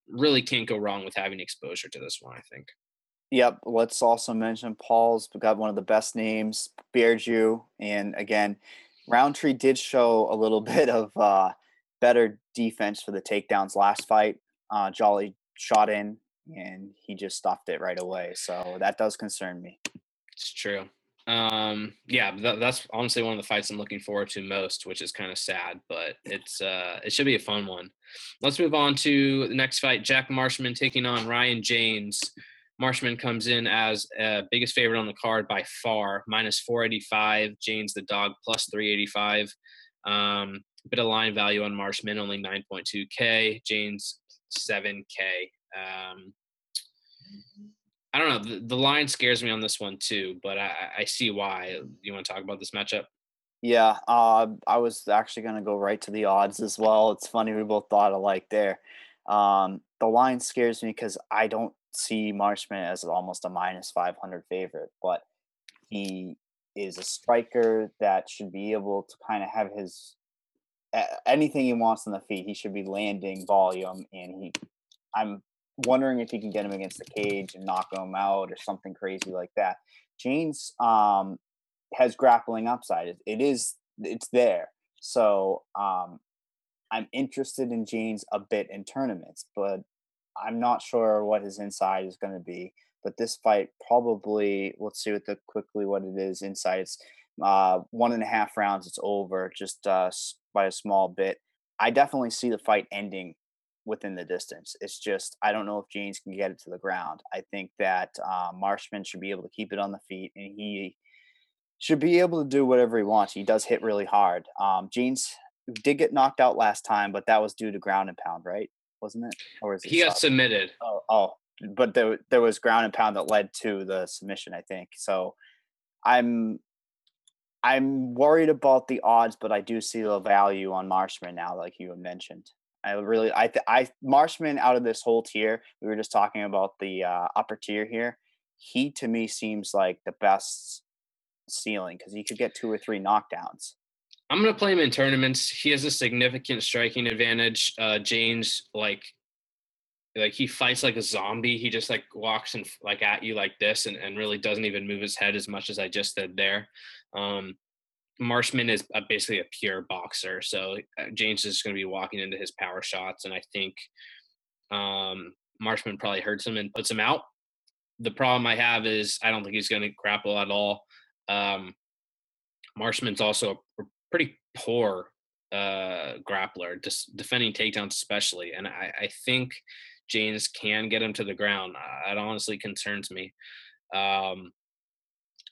really can't go wrong with having exposure to this one. I think. Yep. Let's also mention Paul's got one of the best names, Bear Jew. And again, Rountree did show a little bit of uh, better defense for the takedowns last fight. Uh, Jolly shot in and he just stopped it right away. So that does concern me. It's true. Um, yeah, that, that's honestly one of the fights I'm looking forward to most, which is kind of sad, but it's uh, it should be a fun one. Let's move on to the next fight: Jack Marshman taking on Ryan Janes. Marshman comes in as uh, biggest favorite on the card by far, minus 485. Janes the dog plus 385. Um, bit of line value on Marshman, only 9.2k. Janes 7k. Um, I don't know. The, the, line scares me on this one too, but I, I see why. You want to talk about this matchup? Yeah, uh, I was actually going to go right to the odds as well. It's funny we both thought alike there. Um, the line scares me because I don't see Marshman as almost a minus 500 favorite, but he is a striker that should be able to kind of have his anything he wants on the feet. He should be landing volume, and he. I'm wondering if he can get him against the cage and knock him out or something crazy like that. Janes um, has grappling upside. It, is it's there. So um, I'm interested in Janes a bit in tournaments, but I'm not sure what his inside is going to be, but this fight probably let's see what the quickly what it is inside. It's uh, one and a half rounds. It's over just uh, by a small bit. I definitely see the fight ending within the distance. It's just I don't know if Janes can get it to the ground. I think that uh, Marshman should be able to keep it on the feet, and he should be able to do whatever he wants. He does hit really hard. Um, Janes did get knocked out last time, but that was due to ground and pound, right? Wasn't it? Or is he got submitted? Oh, oh, but there there was ground and pound that led to the submission, I think. So I'm I'm worried about the odds, but I do see the value on Marshman now, like you had mentioned. I really, I, th- I Marshman out of this whole tier, we were just talking about the uh, upper tier here. He to me seems like the best ceiling because he could get two or three knockdowns. I'm gonna play him in tournaments. He has a significant striking advantage. Uh, Janes, like, like he fights like a zombie. He just like walks and like at you like this, and, and really doesn't even move his head as much as I just did there. Um, Marshman is a, basically a pure boxer, so uh, Janes is going to be walking into his power shots, and I think um, Marshman probably hurts him and puts him out. The problem I have is I don't think he's going to grapple at all. Um, Marshman's also a pretty poor uh, grappler, just defending takedowns especially. And I, I think Janes can get him to the ground. It honestly concerns me. Um,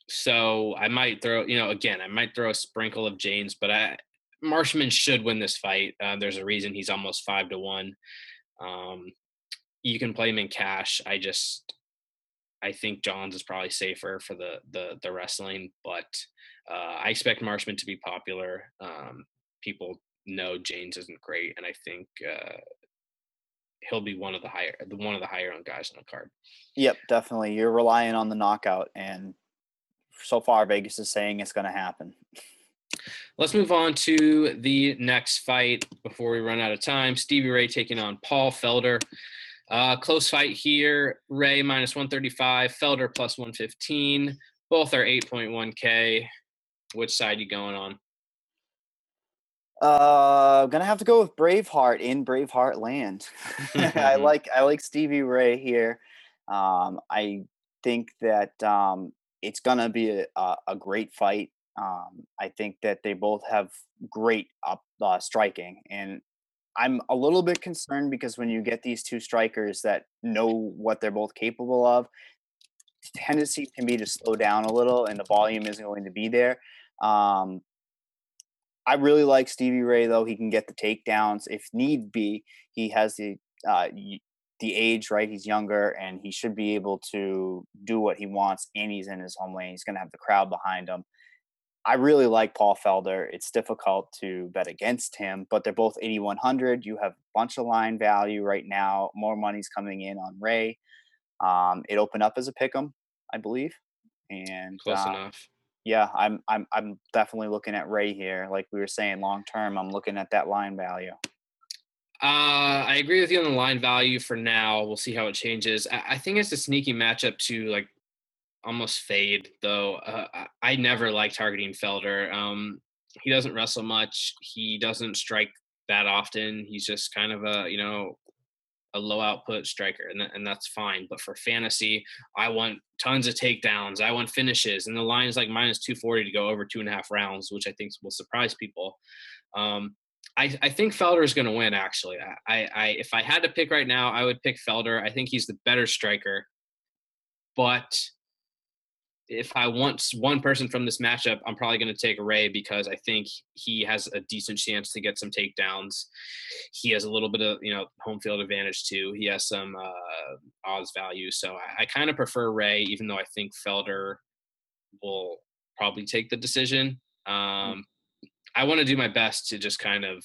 so I might throw, you know, again, I might throw a sprinkle of Janes, but I Marshman should win this fight. Uh, there's a reason he's almost five to one. Um, you can play him in cash. I just I think Johns is probably safer for the the the wrestling, but uh, I expect Marshman to be popular. Um, people know Janes isn't great, and I think uh, he'll be one of the higher the one of the higher on guys on the card. Yep, definitely. You're relying on the knockout, and so far Vegas is saying it's going to happen. Let's move on to the next fight before we run out of time. Stevie Ray taking on Paul Felder. Uh, close fight here. Ray minus 135, Felder plus 115. Both are 8.1K. Which side you going on? Uh, I'm gonna have to go with Braveheart in Braveheart land. I like I like Stevie Ray here. Um, I think that um, it's gonna be a, a, a great fight. Um, I think that they both have great up uh, striking, and I'm a little bit concerned because when you get these two strikers that know what they're both capable of, tendency can be to slow down a little, and the volume isn't going to be there. Um, I really like Stevie Ray though. He can get the takedowns if need be. He has the uh, the age, right? He's younger and he should be able to do what he wants, and he's in his home lane. He's going to have the crowd behind him. I really like Paul Felder. It's difficult to bet against him, but they're both 8,100. You have a bunch of line value right now. More money's coming in on Ray. Um, it opened up as a pick 'em, I believe, and Close uh, enough. Yeah, I'm I'm I'm definitely looking at Ray here. Like we were saying, long term, I'm looking at that line value. Uh, I agree with you on the line value for now. We'll see how it changes. I, I think it's a sneaky matchup to like almost fade though. Uh, I, I never like targeting Felder. Um, he doesn't wrestle much. He doesn't strike that often. He's just kind of a you know a low output striker, and that, and that's fine. But for fantasy, I want tons of takedowns. I want finishes, and the line is like minus two forty to go over two and a half rounds, which I think will surprise people. Um, I, I think Felder is going to win. Actually, I, I if I had to pick right now, I would pick Felder. I think he's the better striker, but if I want one person from this matchup, I'm probably going to take Ray because I think he has a decent chance to get some takedowns. He has a little bit of you know home field advantage too. He has some uh, odds value, so I, I kind of prefer Ray, even though I think Felder will probably take the decision. Um, I want to do my best to just kind of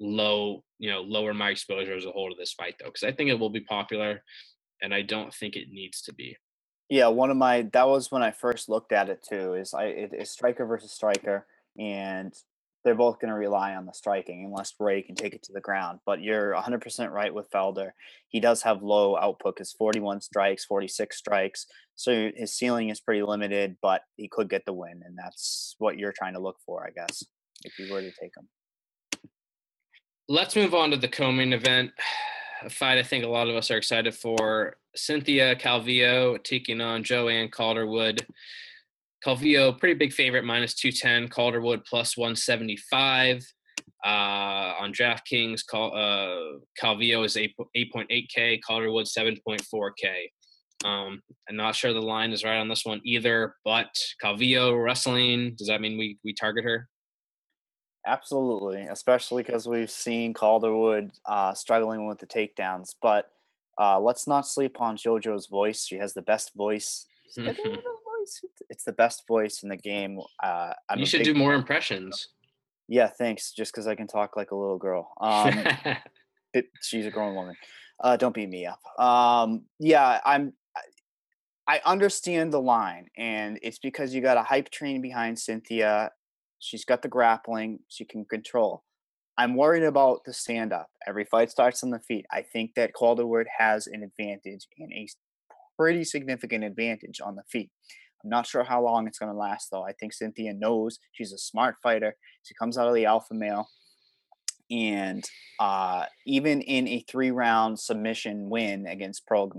low, you know, lower my exposure as a whole to this fight though, because I think it will be popular, and I don't think it needs to be. Yeah, one of my that was when I first looked at it too. Is I it is striker versus striker, and they're both going to rely on the striking unless Ray can take it to the ground. But you're 100% right with Felder. He does have low output His 41 strikes, 46 strikes. So his ceiling is pretty limited, but he could get the win. And that's what you're trying to look for, I guess, if you were to take him. Let's move on to the co-main event. A fight I think a lot of us are excited for. Cynthia Calvillo taking on Joanne Calderwood. Calvillo, pretty big favorite, minus 210. Calderwood plus 175. Uh, on DraftKings, Cal, uh, Calvillo is 8, 8.8K, Calderwood 7.4K. Um, I'm not sure the line is right on this one either, but Calvillo wrestling, does that mean we, we target her? Absolutely, especially because we've seen Calderwood uh, struggling with the takedowns. But uh, let's not sleep on JoJo's voice. She has the best voice. She's got a little voice. It's the best voice in the game. Uh, you should do more impressions. Yeah, thanks. Just because I can talk like a little girl. Um, it, she's a grown woman. Uh, don't beat me up. Um, yeah, I'm. I understand the line, and it's because you got a hype train behind Cynthia. She's got the grappling. She can control. I'm worried about the stand up. Every fight starts on the feet. I think that Calderwood has an advantage and a pretty significant advantage on the feet. I'm not sure how long it's going to last, though. I think Cynthia knows she's a smart fighter. She comes out of the alpha male. And uh, even in a three round submission win against Pearl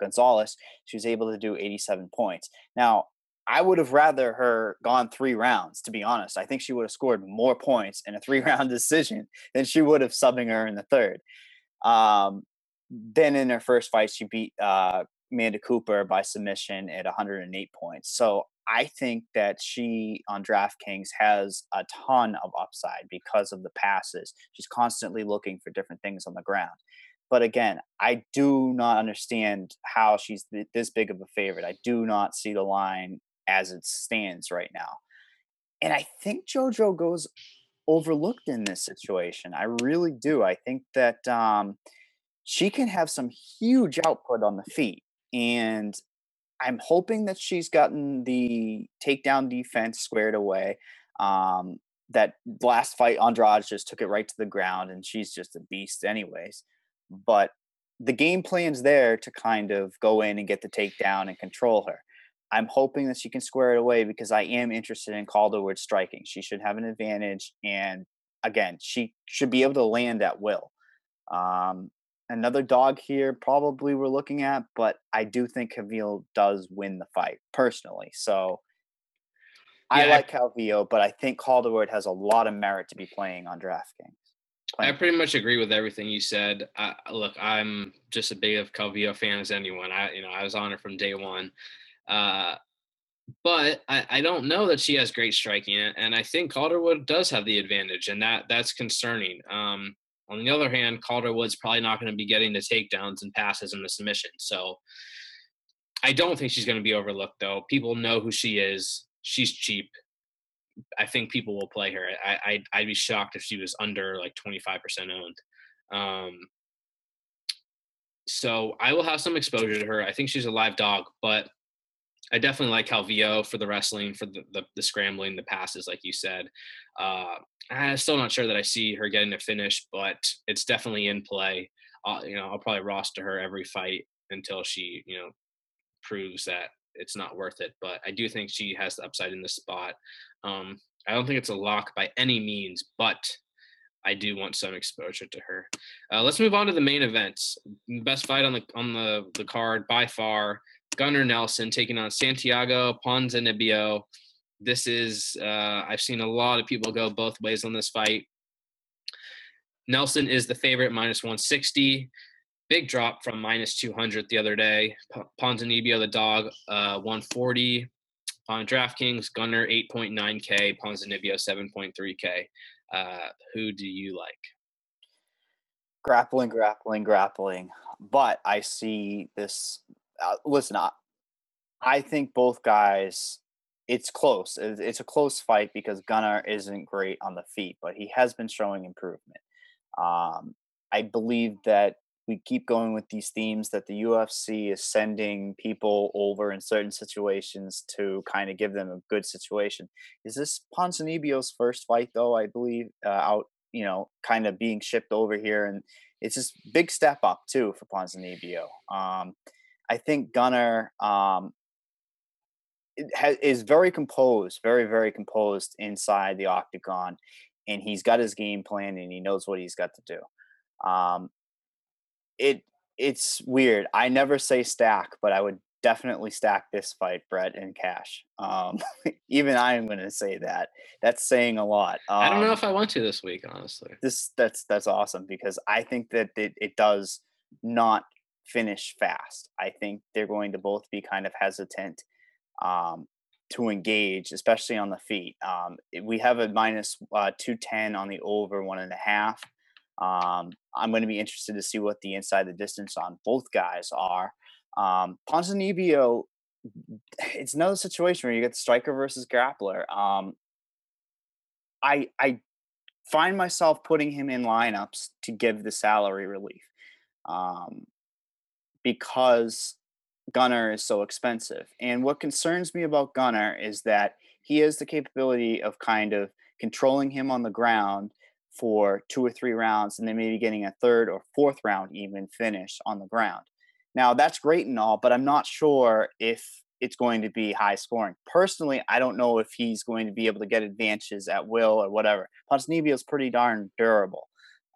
Gonzalez, she was able to do 87 points. Now, I would have rather her gone three rounds, to be honest. I think she would have scored more points in a three round decision than she would have subbing her in the third. Um, then in her first fight, she beat uh, Amanda Cooper by submission at 108 points. So I think that she on DraftKings has a ton of upside because of the passes. She's constantly looking for different things on the ground. But again, I do not understand how she's th- this big of a favorite. I do not see the line as it stands right now. And I think JoJo goes overlooked in this situation. I really do. I think that um, she can have some huge output on the feet. And I'm hoping that she's gotten the takedown defense squared away. Um, that last fight, Andrade just took it right to the ground, and she's just a beast, anyways. But the game plan's there to kind of go in and get the takedown and control her. I'm hoping that she can square it away because I am interested in Calderwood striking. She should have an advantage, and again, she should be able to land at will. Um, another dog here, probably we're looking at, but I do think Cavill does win the fight personally. So I Yeah, I- like Calvillo, but I think Calderwood has a lot of merit to be playing on DraftKings. I pretty much agree with everything you said. I, look, I'm just a big of Calvillo fan as anyone. I, you know, I was on her from day one. Uh, but I, I don't know that she has great striking, and I think Calderwood does have the advantage, and that that's concerning. Um, On the other hand, Calderwood's probably not going to be getting the takedowns and passes and the submission. So I don't think she's going to be overlooked, though. People know who she is. She's cheap. I think people will play her. I, I'd, I'd be shocked if she was under like 25% owned. Um, so I will have some exposure to her. I think she's a live dog, but I definitely like Calvillo for the wrestling, for the, the, the scrambling, the passes, like you said. Uh, I'm still not sure that I see her getting a finish, but it's definitely in play. Uh, you know, I'll probably roster her every fight until she, you know, proves that it's not worth it. But I do think she has the upside in this spot. Um, I don't think it's a lock by any means, but I do want some exposure to her. Uh, let's move on to the main events. Best fight on the on the the card by far. Gunnar Nelson taking on Santiago Ponzinibbio. This is uh, I've seen a lot of people go both ways on this fight. Nelson is the favorite, minus 160. Big drop from minus 200 the other day. P- Ponzinibbio, the dog, uh, 140 on DraftKings. Gunnar 8.9K. Ponzinibbio 7.3K. Uh, who do you like? Grappling, grappling, grappling. But I see this. Uh, listen, I, I think both guys. It's close. It's a close fight because Gunnar isn't great on the feet, but he has been showing improvement. Um, I believe that we keep going with these themes that the UFC is sending people over in certain situations to kind of give them a good situation. Is this Ponzinibbio's first fight though? I believe uh, out, you know, kind of being shipped over here, and it's just big step up too for Ponzinibbio. Um, I think Gunnar um, ha- is very composed, very very composed inside the octagon, and he's got his game plan and he knows what he's got to do. Um, it it's weird. I never say stack, but I would definitely stack this fight, Brett and Cash. Um, even I am going to say that. That's saying a lot. Um, I don't know if I want to this week, honestly. This that's that's awesome because I think that it, it does not finish fast. I think they're going to both be kind of hesitant um, to engage, especially on the feet. Um, we have a minus uh, two ten on the over one and a half. Um, I'm going to be interested to see what the inside the distance on both guys are. Um, Ponzinibbio, it's another situation where you get striker versus grappler. Um, I I find myself putting him in lineups to give the salary relief um, because Gunnar is so expensive. And what concerns me about Gunnar is that he has the capability of kind of controlling him on the ground for two or three rounds and then maybe getting a third or fourth round even finish on the ground. Now that's great and all, but I'm not sure if it's going to be high scoring. Personally, I don't know if he's going to be able to get advantages at will or whatever. Ponzinibbio is pretty darn durable.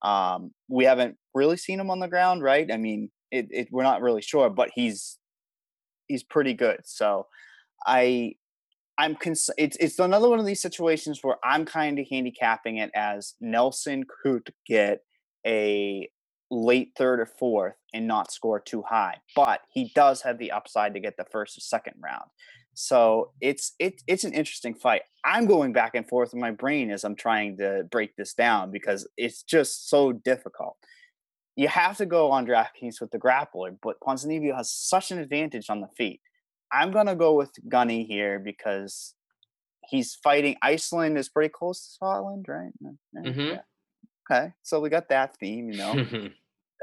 Um, we haven't really seen him on the ground, right? I mean, it, it, we're not really sure, but he's he's pretty good. So I I'm cons- it's it's another one of these situations where I'm kind of handicapping it as Nelson could get a late third or fourth and not score too high, but he does have the upside to get the first or second round. So it's it, it's an interesting fight. I'm going back and forth in my brain as I'm trying to break this down because it's just so difficult. You have to go on DraftKings with the grappler, but Ponzinibbio has such an advantage on the feet. I'm gonna go with Gunny here because he's fighting. Iceland is pretty close to Scotland, right? Mm-hmm. Yeah. Okay, so we got that theme, you know.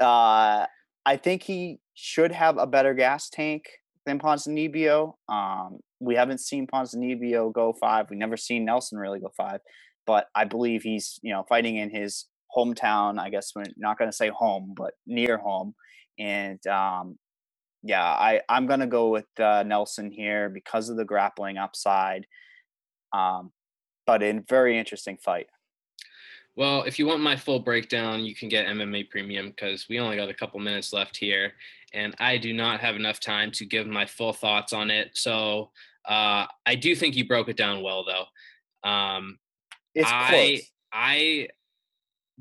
uh, I think he should have a better gas tank than Ponzinibbio. Um, we haven't seen Ponzinibbio go five. We've never seen Nelson really go five, but I believe he's you know fighting in his hometown. I guess we're not going to say home, but near home, and um, yeah, I I'm gonna go with uh, Nelson here because of the grappling upside. Um, but in very interesting fight. Well, if you want my full breakdown, you can get MMA Premium because we only got a couple minutes left here, and I do not have enough time to give my full thoughts on it. So uh, I do think you broke it down well, though. Um, It's I close. I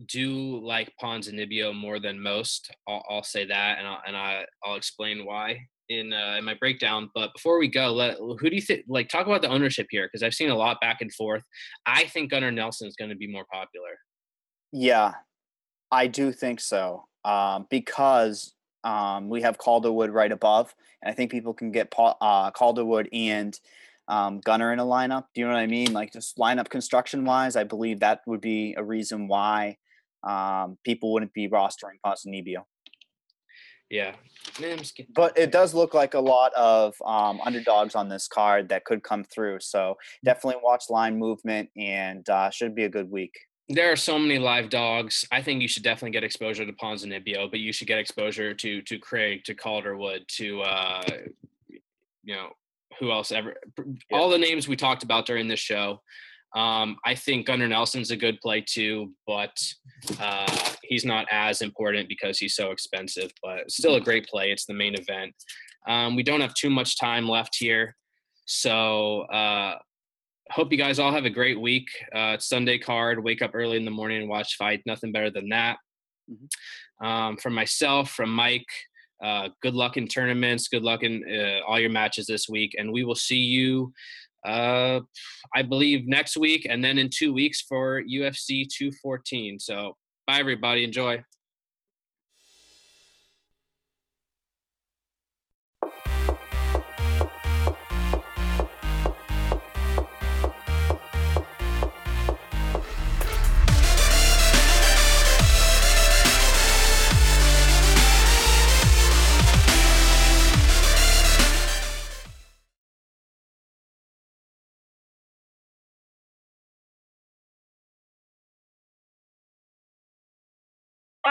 do like Ponzinibbio more than most. I'll, I'll say that, and I'll, and I I'll explain why in uh, in my breakdown. But before we go, let who do you think? Like, talk about the ownership here because I've seen a lot back and forth. I think Gunnar Nelson is going to be more popular. Yeah, I do think so um, because um, we have Calderwood right above, and I think people can get Paul, uh, Calderwood and um, Gunnar in a lineup. Do you know what I mean? Like just lineup construction wise, I believe that would be a reason why um, people wouldn't be rostering Ponzinibbio. Yeah. But it does look like a lot of um, underdogs on this card that could come through. So definitely watch line movement and uh, should be a good week. There are so many live dogs. I think you should definitely get exposure to Ponzinibbio, but you should get exposure to to Craig, to Calderwood, to uh, you know who else ever. All the names we talked about during this show. Um, I think Gunnar Nelson's a good play too, but uh, he's not as important because he's so expensive. But still a great play. It's the main event. Um, we don't have too much time left here, so uh, hope you guys all have a great week. Uh, Sunday card. Wake up early in the morning and watch fight. Nothing better than that. Mm-hmm. Um, from myself, from Mike. Uh, good luck in tournaments. Good luck in uh, all your matches this week, and we will see you uh, I believe next week, and then in two weeks for UFC 214. So, bye, everybody. Enjoy.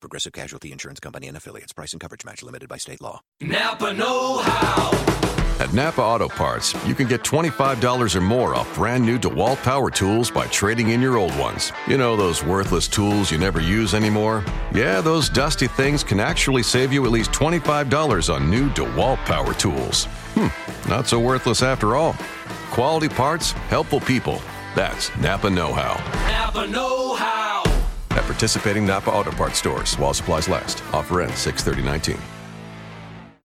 Progressive Casualty Insurance Company and affiliates. Price and coverage match limited by state law. Napa Know How. At Napa Auto Parts, you can get $25 or more off brand new DeWalt power tools by trading in your old ones. You know those worthless tools you never use anymore? Yeah, those dusty things can actually save you at least $25 on new DeWalt power tools. Hmm, not so worthless after all. Quality parts, helpful people. That's Napa Know How. Napa Know How. At participating Napa Auto Parts stores while supplies last. Offer ends 63019.